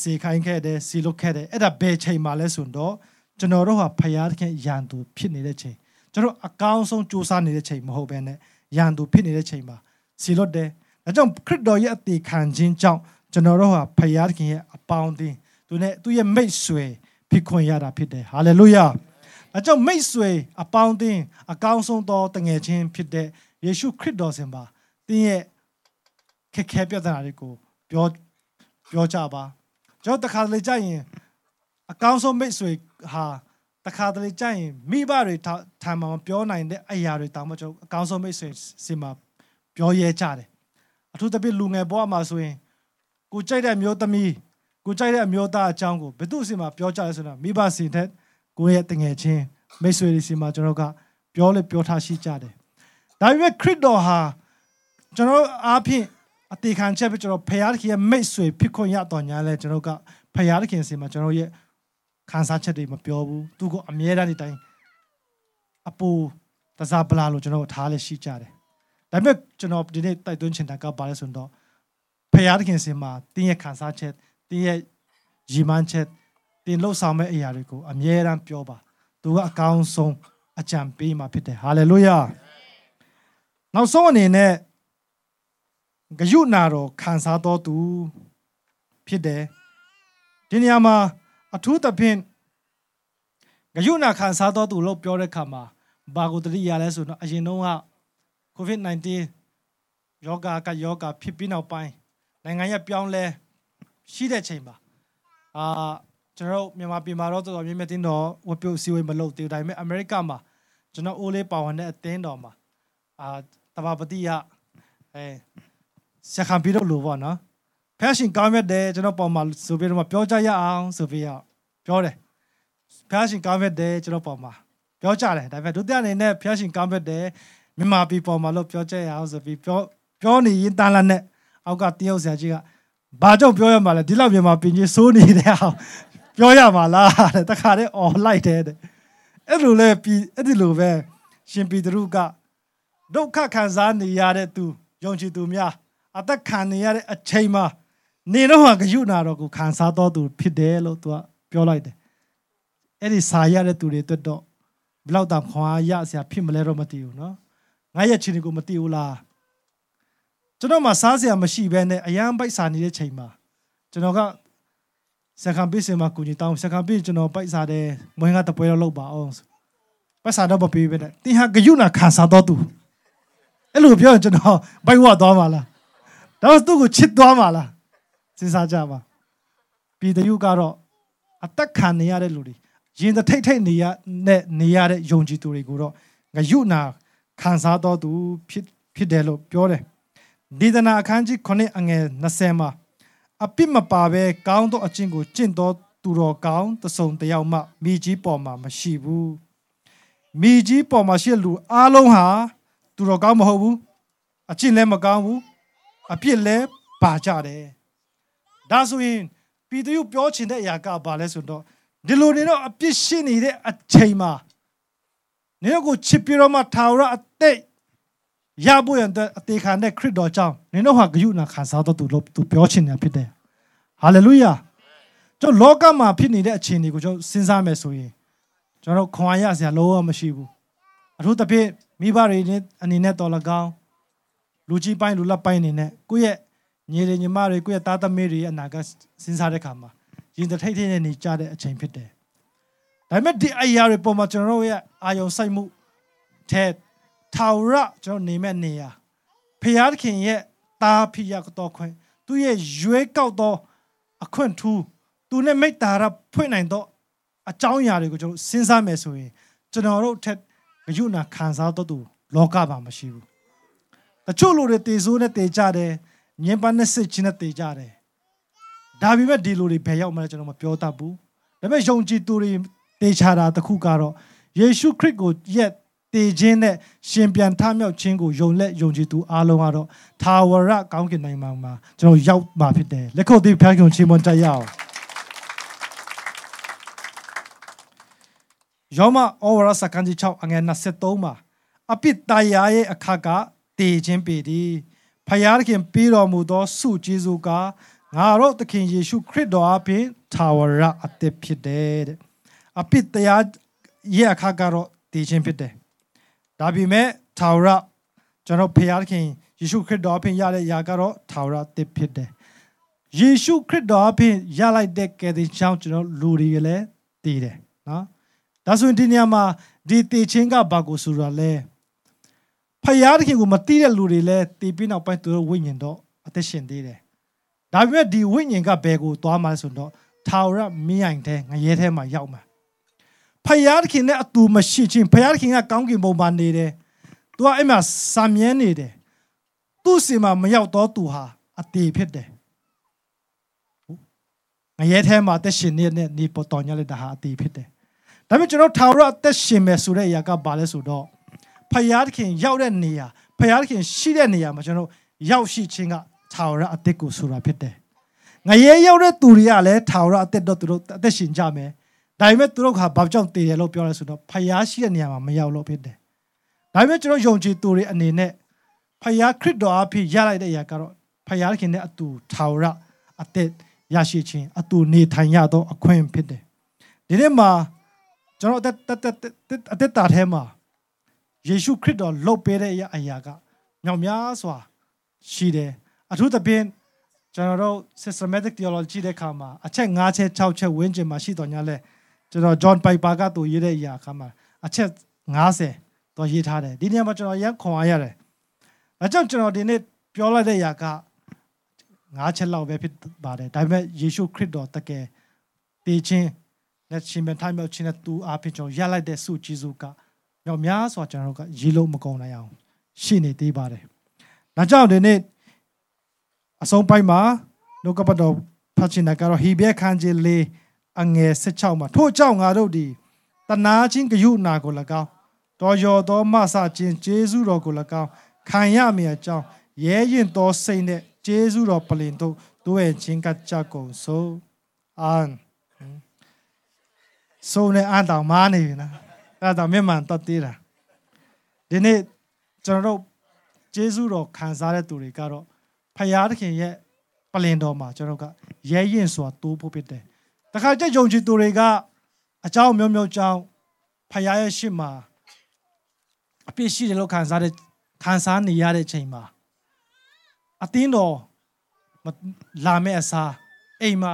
စေခိုင်းခဲ့တယ်စီလုခဲ့တယ်အဲ့ဒါဘယ်ချိန်မှလဲဆိုတော့ကျွန်တော်တို့ဟာဖယားသခင်ရန်သူဖြစ်နေတဲ့ချိန်ကျွန်တော်အကောင်းဆုံးစူးစမ်းနေတဲ့ချိန်မဟုတ်ဘဲနဲ့ ရန်သူဖြစ်နေတဲ့ချိန်မှာစီလွတ်တယ်။ဒါကြောင့်ခရစ်တော်ရဲ့အသေးခံခြင်းကြောင့်ကျွန်တော်တို့ဟာဖယားသခင်ရဲ့အပေါင်းအသင်းသူနဲ့သူရဲ့မိတ်ဆွေဖြစ်ခွင့်ရတာဖြစ်တယ်။ဟာလေလုယာ။ဒါကြောင့်မိတ်ဆွေအပေါင်းအသင်းအကောင်းဆုံးသောတငယ်ချင်းဖြစ်တဲ့ယေရှုခရစ်တော်စင်ပါတင်းရဲ့ခက်ခဲပြဿနာတွေကိုပြောပြောကြပါ။ကျွန်တော်တခါလေကြာရင်အကောင်းဆုံးမိတ်ဆွေဟာ တခါတလေကြရင်မိဘတွေထံမှာပြောနိုင်တဲ့အရာတွေတောင်မှကျွန်တော်အကောင်းဆုံးမိတ်ဆွေစီမှာပြောရဲကြတယ်အထူးသဖြင့်လူငယ်ဘဝမှာဆိုရင်ကိုကြိုက်တဲ့အမျိုးသမီးကိုကြိုက်တဲ့အမျိုးသားအကြောင်းကိုဘယ်သူစီမှာပြောကြလဲဆိုတော့မိဘစီတဲ့ကိုရဲ့တငယ်ချင်းမိတ်ဆွေတွေစီမှာကျွန်တော်ကပြောလေပြောထားရှိကြတယ်ဒါပေမဲ့ခရစ်တော်ဟာကျွန်တော်အားဖြင့်အသေးခံချက်ပဲကျွန်တော်ဖခင်ရဲ့မိတ်ဆွေဖြစ်ခွင့်ရတော်ညာလဲကျွန်တော်ကဖခင်စီမှာကျွန်တော်ရဲ့ ခန်းစားချက်တွေမပြောဘူးသူကအမြဲတမ်းဒီတိုင်းအပူတစားပလာလို့ကျွန်တော်ထားလဲရှိကြတယ်ဒါပေမဲ့ကျွန်တော်ဒီနေ့တိုက်တွန်းချင်တာကဘာလဲဆိုတော့ဖခင်သခင်စင်မှာတင်းရဲ့ခံစားချက်တင်းရဲ့ရည်မှန်းချက်တင်းလှုပ်ဆောင်မဲ့အရာတွေကိုအမြဲတမ်းပြောပါသူကအကောင်းဆုံးအကြံပေးမှာဖြစ်တယ်ဟာလေလုယာနောက်ဆုံးအနေနဲ့ဂယုနာတော်ခံစားတော်သူဖြစ်တယ်ဒီနေရာမှာ အထူးသဖြင့်ဂယုနာခံစားတော်သူလို့ပြောတဲ့အခါမှာဘာကိုတတိရလဲဆိုတော့အရင်တုန်းက COVID-19 ယောဂကယောဂဖြစ်ပြီးနောက်ပိုင်းနိုင်ငံရဲ့ပြောင်းလဲရှိတဲ့ချိန်မှာအာကျွန်တော်မြန်မာပြည်မှာတော့တော်တော်များများတင်းတော့ဝပြုတ်စီဝေးမလုပ်သေးဘူးဒါပေမဲ့အမေရိကမှာကျွန်တော်အိုးလေးပါဝင်တဲ့အသင်းတော်မှာအာတဘာပတိယအဲဆက်ခံပြီးတော့လို့ပေါ့နော် ဖက်ရှင်ကောင်းမြတ်တယ်ကျွန်တော်ပေါ်မှာဆိုပြီးတော့ပြောကြရအောင်ဆိုပြီးတော့ပြောတယ်ဖက်ရှင်ကောင်းမြတ်တယ်ကျွန်တော်ပေါ်မှာပြောကြတယ်ဒါပေမဲ့ဒုတိယအနေနဲ့ဖက်ရှင်ကောင်းမြတ်တယ်မြန်မာပြည်ပေါ်မှာလို့ပြောကြရအောင်ဆိုပြီးပြောပြောနေရင်တန်လာနဲ့အောက်ကတယောက်ဆရာကြီးကဘာကြောင့်ပြောရမှာလဲဒီလောက်မြန်မာပြည်ကြီးစိုးနေတဲ့အောင်ပြောရမှာလားတဲ့တခါတည်းអော်လိုက်တယ်တဲ့အဲ့လိုလဲပြည်အဲ့ဒီလိုပဲရှင်ပြည်သူကဒုက္ခခံစားနေရတဲ့သူယုံကြည်သူများအသက်ခံနေရတဲ့အချိန်မှာ နေတော့ဟာဂယုနာတော်ကိုခံစားတော်သူဖြစ်တယ်လို့သူကပြောလိုက်တယ်အဲ့ဒီစာရတဲ့သူတွေအတွက်တော့ဘလောက်တောင်ခွန်အားရစရာဖြစ်မလဲတော့မသိဘူးเนาะငါရဲ့ချင်းကိုမသိဘူးလားကျွန်တော်မှစားစရာမရှိဘဲနဲ့အရန်ပိုက်စာနေတဲ့ချိန်မှာကျွန်တော်ကစက္ကန့်ပေးစင်မှာကူညီတောင်းစက္ကန့်ပေးကျွန်တော်ပိုက်စားတယ်မွေးကတပွဲတော့လောက်ပါအောင်ပိုက်စားတော့မပေးပဲနဲ့တင်းဟာဂယုနာခံစားတော်သူအဲ့လိုပြောရင်ကျွန်တော်ဘိုက်ဝသွားမှာလားတော့သူ့ကိုချစ်သွားမှာလား စဉ်းစားကြပါပြည်သူကတော့အသက်ခံနေရတဲ့လူတွေရင်ထိတ်ထိတ်နေရနဲ့နေရတဲ့ယုံကြည်သူတွေကိုတော့ငယုနာခံစားတော်သူဖြစ်ဖြစ်တယ်လို့ပြောတယ်ဒေသနာအခန်းကြီး9အငယ်20မှာအပြစ်မပါဘဲကောင်းသောအကျင့်ကိုကျင့်တော်သူတော်ကောင်းတစုံတယောက်မှမိကြီးပေါ်မှာမရှိဘူးမိကြီးပေါ်မှာရှိလူအားလုံးဟာသူတော်ကောင်းမဟုတ်ဘူးအကျင့်လည်းမကောင်းဘူးအပြစ်လည်းပါကြတယ် ဒါဆိုရင်ပြည်သူပြောချင်တဲ့အရာကဘာလဲဆိုတော့ဒီလိုနေတော့အပြစ်ရှိနေတဲ့အချိန်မှာနေကိုချစ်ပြီးတော့မှထာဝရအသက်ရဖို့ရတဲ့အသေးခံတဲ့ခရစ်တော်ကြောင့်နင်တို့ဟာဂယုဏခံစားတော့သူလို့သူပြောချင်တယ်ဖြစ်တယ်ဟာလေလုယာကျွန်တော်လောကမှာဖြစ်နေတဲ့အခြေအနေကိုကျွန်တော်စဉ်းစားမယ်ဆိုရင်ကျွန်တော်ခွန်အားရစရာလုံးဝမရှိဘူးအထူးသဖြင့်မိဘတွေအနေနဲ့တော်လကောင်းလူကြီးပိုင်းလူလက်ပိုင်းအနေနဲ့ကိုယ့်ရဲ့ ညီလေးညီမတွေကိုယ့်ရဲ့သားသမီးတွေရဲ့အနာဂတ်စဉ်းစားတဲ့အခါမှာရင်တထိတ်ထိတ်နဲ့နေကြတဲ့အချိန်ဖြစ်တယ်ဒါပေမဲ့ဒီအရာတွေပေါ်မှာကျွန်တော်တို့ရဲ့အာယုံစိုက်မှုတဲ့ထာဝရကျွန်တော်နေမဲ့နေရာဖျားသခင်ရဲ့တာဖိယတော်ခွင့်သူရဲ့ရွေးကောက်သောအခွင့်ထူးသူနဲ့မိတ္တာရဖွင့်နိုင်သောအကြောင်းအရာတွေကိုကျွန်တော်စဉ်းစားမယ်ဆိုရင်ကျွန်တော်တို့ထက်ဂယုဏခံစားတော့သူလောကမှာမရှိဘူးတချို့လူတွေတေဆိုးနဲ့တေကြတယ် ညင်ပန်းနဲ့စစ်ချင်းနဲ့တေကြတယ်ဒါပေမဲ့ဒီလူတွေဘယ်ရောက်မှလဲကျွန်တော်မပြောတတ်ဘူးဒါပေမဲ့ယုံကြည်သူတွေတေချာတာတခုကတော့ယေရှုခရစ်ကိုရက်တည်ခြင်းနဲ့ရှင်ပြန်ထမြောက်ခြင်းကိုယုံလက်ယုံကြည်သူအားလုံးကတော့သာဝရကောင်းကင်နိုင်မှာမှာကျွန်တော်ရောက်မှာဖြစ်တယ်လက်ခုပ်သေးဖျားကုန်ချီးမွမ်းကြရအောင်ယောမဩဝါဒစကန်ကြီး6အငယ်23မှာအပိတ္တရာရဲ့အခါကတည်ခြင်းပေသည် ဖယားခင်ပြီးတော်မူသောဆုကျေးဇူးကငါတို့သခင်ယေရှုခရစ်တော်အပြင်သာဝရအသက်ဖြစ်တယ်တဲ့အပိတ္တရာရဲ့အခါကတော့တည်ခြင်းဖြစ်တယ်ဒါပေမဲ့ထာဝရကျွန်တော်ဖခင်ယေရှုခရစ်တော်အပြင်ရတဲ့ຢာကတော့ထာဝရတစ်ဖြစ်တယ်ယေရှုခရစ်တော်အပြင်ရလိုက်တဲ့ကယ်တင်ကြောင့်ကျွန်တော်လူတွေလည်းတည်တယ်နော်ဒါဆိုရင်ဒီနေရာမှာဒီတည်ခြင်းကဘာကိုဆိုတာလဲ ဖခင်ကိုမတည်တဲ့လူတွေလည်းတည်ပြီးနောက်ပိုင်းသူတို့ဝိညာဉ်တော့အသက်ရှင်သေးတယ်ဒါပေမဲ့ဒီဝိညာဉ်ကဘယ်ကိုသွားမှလဲဆိုတော့ထာဝရမင်းအိမ်ထဲငရဲထဲမှာရောက်မှာဖယားခင်နဲ့အတူမရှိချင်းဖယားခင်ကကောင်းကင်ဘုံမှာနေတယ်။ तू ကအဲ့မှာစာမြဲနေတယ်။သူ့စီမှာမရောက်တော့သူဟာအသေးဖြစ်တယ်။ငရဲထဲမှာတက်ရှင်နေတဲ့နေပေါ်တော်ညလက်တာဟာအသေးဖြစ်တယ်။ဒါပေမဲ့ကျွန်တော်ထာဝရအသက်ရှင်မယ်ဆိုတဲ့အရာကဘာလဲဆိုတော့ ဖယားခင်ရောက်တဲ့နေရာဖယားခင်ရှိတဲ့နေရာမှာကျွန်တော်ရောက်ရှိခြင်းကထာဝရအသက်ကိုဆိုတာဖြစ်တယ်။ငရဲရောက်တဲ့သူတွေကလည်းထာဝရအသက်တော့သူတို့အသက်ရှင်ကြမယ်။ဒါပေမဲ့သူတို့ကဘာကြောင့်တည်တယ်လို့ပြောလဲဆိုတော့ဖျားရှိတဲ့နေရာမှာမရောက်လို့ဖြစ်တယ်ဒါပေမဲ့ကျွန်တော်ယုံကြည်သူတွေအနေနဲ့ဖယားခရစ်တော်အဖြစ်ရလိုက်တဲ့အရာကတော့ဖယားခင်နဲ့အတူထာဝရအသက်ရရှိခြင်းအတူနေထိုင်ရသောအခွင့်ဖြစ်တယ်ဒီနေ့မှာကျွန်တော်အသက်အသက်တာထဲမှာ ယေရှုခရစ်တော်လှုပ်ပေးတဲ့အရာကမြောက်များစွာရှိတယ်အထူးသဖြင့်ကျွန်တော်တို့ systematic theology တဲ့ခါမှာအချက်၅ချက်6ချက်ဝန်းကျင်မှာရှိတော်ညာလဲကျွန်တော် John Piper ကသူရေးတဲ့အရာခါမှာအချက်90တော့ရေးထားတယ်ဒီနေရာမှာကျွန်တော်ရန်ခွန်အားရတယ်ဒါကြောင့်ကျွန်တော်ဒီနေ့ပြောလိုက်တဲ့အရာက၅ချက်လောက်ပဲဖြစ်ပါတယ်ဒါပေမဲ့ယေရှုခရစ်တော်တကယ်တည်ခြင်းလက်ရှင်မဲ့ထိုင်မြောက်ခြင်းနဲ့သူအားဖြင့်ကျွန်တော်ရလိုက်တဲ့ဆုကျေးဇူးက မြောက်များစွာကျွန်တော်တို့ကရေးလို့မကုန်နိုင်အောင်ရှိနေသေးပါတယ်ဒါကြောင့်ဒီနေ့အဆုံးပိုင်းမှာနှုတ်ကပတ်တော်ဖတ်ချင်တာကတော့ဟေဘဲခန်းကြီးလေးအငယ်16မှာထို့ကြောင့်ငါတို့ဒီတနာချင်းဂယုနာကို၎င်းတော်ရောသောမဆခြင်းဂျေဇုတော်ကို၎င်းခံရမည်အကြောင်းရဲရင်သောစိတ်နဲ့ဂျေဇုတော်ပလင်တို့တို့ရဲ့ချင်းကကြကုန်ဆိုအန်ဆိုနေအန်တောင်မားနေပြီနော် အဲ့ဒါမြန်မာတော့သေးတာဒီနေ့ကျွန်တော်တို့ဂျေဇုတော်ခံစားတဲ့သူတွေကတော့ဖယားသခင်ရဲ့ပလင်တော်မှာကျွန်တော်ကရဲရင်စွာတိုးဖို့ဖြစ်တယ်တခါကြယုံကြည်သူတွေကအเจ้าမျိုးမျိုးကြောင်းဖယားရဲ့ရှစ်မှာအပြစ်ရှိတယ်လို့ခံစားတဲ့ခံစားနေရတဲ့ချိန်မှာအတင်းတော်လာမဲ့အစားအိမ်မှာ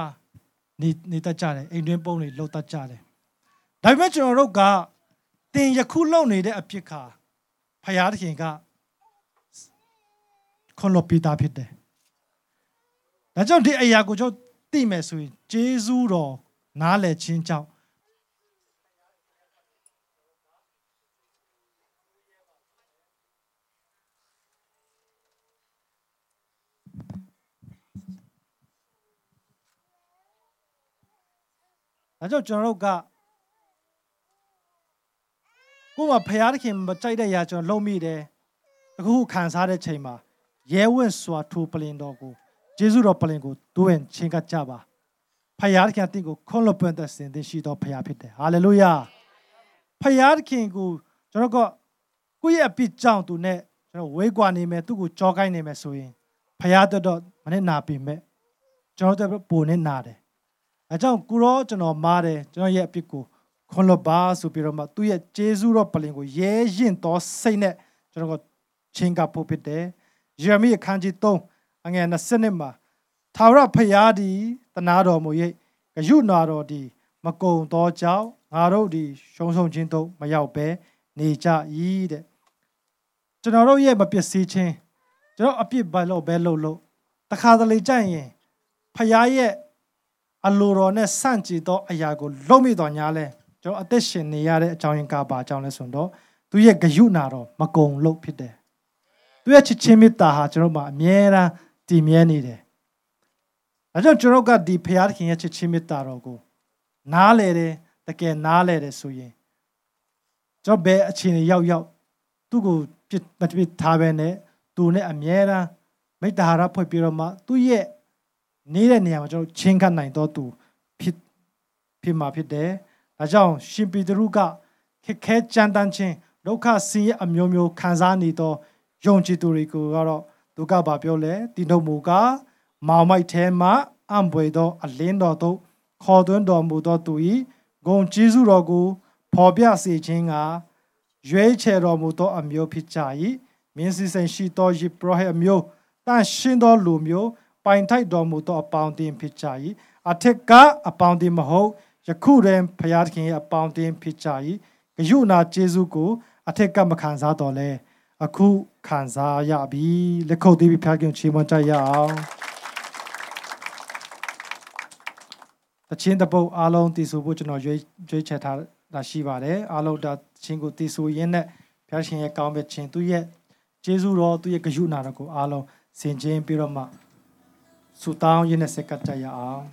နေနေတတ်ကြတယ်အိမ်တွင်းပုံးတွေလှုပ်တတ်ကြတယ်ဒါပေမဲ့ကျွန်တော်တို့က တင်ယခုလုံနေတဲ့အဖြစ်ခါဖယားသခင်ကခွန်လပီတာဖြစ်တယ်ဒါကြောင့်ဒီအရာကိုကျွန်တော်သိမယ်ဆိုရင်ဂျေဇူးတော်နားလည်ခြင်းကြောင့်ဒါကြောင့်ကျွန်တော်တို့က ကိုယ်မှာဖျားသခင်မကြိုက်တဲ့ຢာကျွန်တော်လုံမိတယ်အခုခံစားတဲ့ချိန်မှာရဲဝင့်စွာထိုပလင်တော်ကိုဂျေဇုတော်ပလင်ကိုတိုးဝင်ချင်းကကြပါဖယားသခင်အသင်ကိုခွန်လပွင့်တဲ့စင်သင်ရှိတော်ဖယားဖြစ်တယ်ဟာလေလုယာဖယားသခင်ကိုကျွန်တော်ကကိုယ့်ရဲ့အပြစ်ကြောင့်သူနဲ့ကျွန်တော်ဝေးကွာနေမယ်သူ့ကိုကြောကိုင်းနေမယ်ဆိုရင်ဖယားတော်တော့မနဲ့နာပြီမဲ့ကျွန်တော်တို့ပုံနဲ့နာတယ်အဲကြောင့်ကိုရောကျွန်တော်မားတယ်ကျွန်တော်ရဲ့အပြစ်ကို ခွန်လပါဆိုပြီးတော့မှသူ့ရဲ့ဂျေဇုတော်ပလင်ကိုရဲရင်တော်စိတ်နဲ့ကျွန်တော်ကချင်းကဖို့ဖြစ်တယ်ယေရမိအခန်းကြီး3အငယ်20နှစ်မှာသာဝရဖျားသည်တနာတော်မူ၍ဂယုနာတော်သည်မကုံသောကြောင့်ငါတို့သည်ရှုံးဆုံးခြင်းသို့မရောက်ဘဲနေကြ၏တဲ့ကျွန်တော်တို့ရဲ့မပစ္စည်းချင်းကျွန်တော်အပြစ်ဘလို့ပဲလို့လို့တခါတလေကြရင်ဖျားရဲ့အလိုတော်နဲ့ဆန့်ကျင်သောအရာကိုလုံးမိတော်ညာလဲ ကျွန်တော်အသက်ရှင်နေရတဲ့အကြောင်းရင်းကပါအကြောင်းလဲဆိုတော့သူရဲ့ဂယုနာတော်မကုံလို့ဖြစ်တယ်သူရဲ့ချစ်ချင်းမေတ္တာဟာကျွန်တော်မှာအမြဲတမ်းတည်မြဲနေတယ်။အဲကြောင့်ကျွန်တော်ကဒီဖရာသခင်ရဲ့ချစ်ချင်းမေတ္တာတော်ကိုနားလေတယ်တကယ်နားလေတယ်ဆိုရင်ကျွန်တော်ဘယ်အခြေအနေရောက်ရောက်သူ့ကိုပြစ်မပြစ်ထားပဲနဲ့သူနဲ့အမြဲတမ်းမိတ္တာဟာရဖွဲ့ပြီးတော့မှသူ့ရဲ့နေတဲ့နေရာမှာကျွန်တော်ချင်းခတ်နိုင်တော့သူဖြစ်ဖြစ်မှာဖြစ်တယ်။ ဒါကြောင့်ရှင်ပေတရုကခက်ခဲကြမ်းတမ်းခြင်းဒုက္ခဆင်းရဲအမျိုးမျိုးခံစားနေသောယုံကြည်သူတွေကိုကတော့သူကဘာပြောလဲဒီတို့မူကမောင်မိုက်ထဲမှာအံပွေသောအလင်းတော်သို့ခေါ်သွင်းတော်မူသောသူ၏ဂုံကျေးဇူးတော်ကိုဖော်ပြစေခြင်းကရွေးချယ်တော်မူသောအမျိုးဖြစ်ကြ၏မြင်းစည်းစိမ်ရှိသောယိပရဟိအမျိုးတန်ရှင်းသောလူမျိုးပိုင်ထိုက်တော်မူသောအပေါင်းအသင်းဖြစ်ကြ၏အထက်ကအပေါင်းအသင်းမဟုတ် ယခုတည်းဖရာသခင်ရဲ့အပေါင်းအသင်းဖြစ်ကြ၏ဂယုနာကျေးဇူးကို အထက်ကမခံစားတော်လဲအခုခံစားရပြီလက်ခုပ်သေးပြီးဖခင်ချီးမွမ်းကြရအောင်တချင်းတပုတ်အားလုံးတည်ဆူဖို့ကျွန်တော်ရွေးရွေးချယ်ထားတာရှိပါတယ်အားလုံးဒါချင်းကိုတည်ဆူရင်းနဲ့ဖခင်ရဲ့ကောင်းမြတ်ခြင်းသူရဲ့ကျေးဇူးတော်သူရဲ့ဂရုဏာတော်ကိုအားလုံးဆင်ခြင်ပြီးတော့မှဆုတောင်းရင်းနဲ့ဆက်ကပ်ကြရအောင်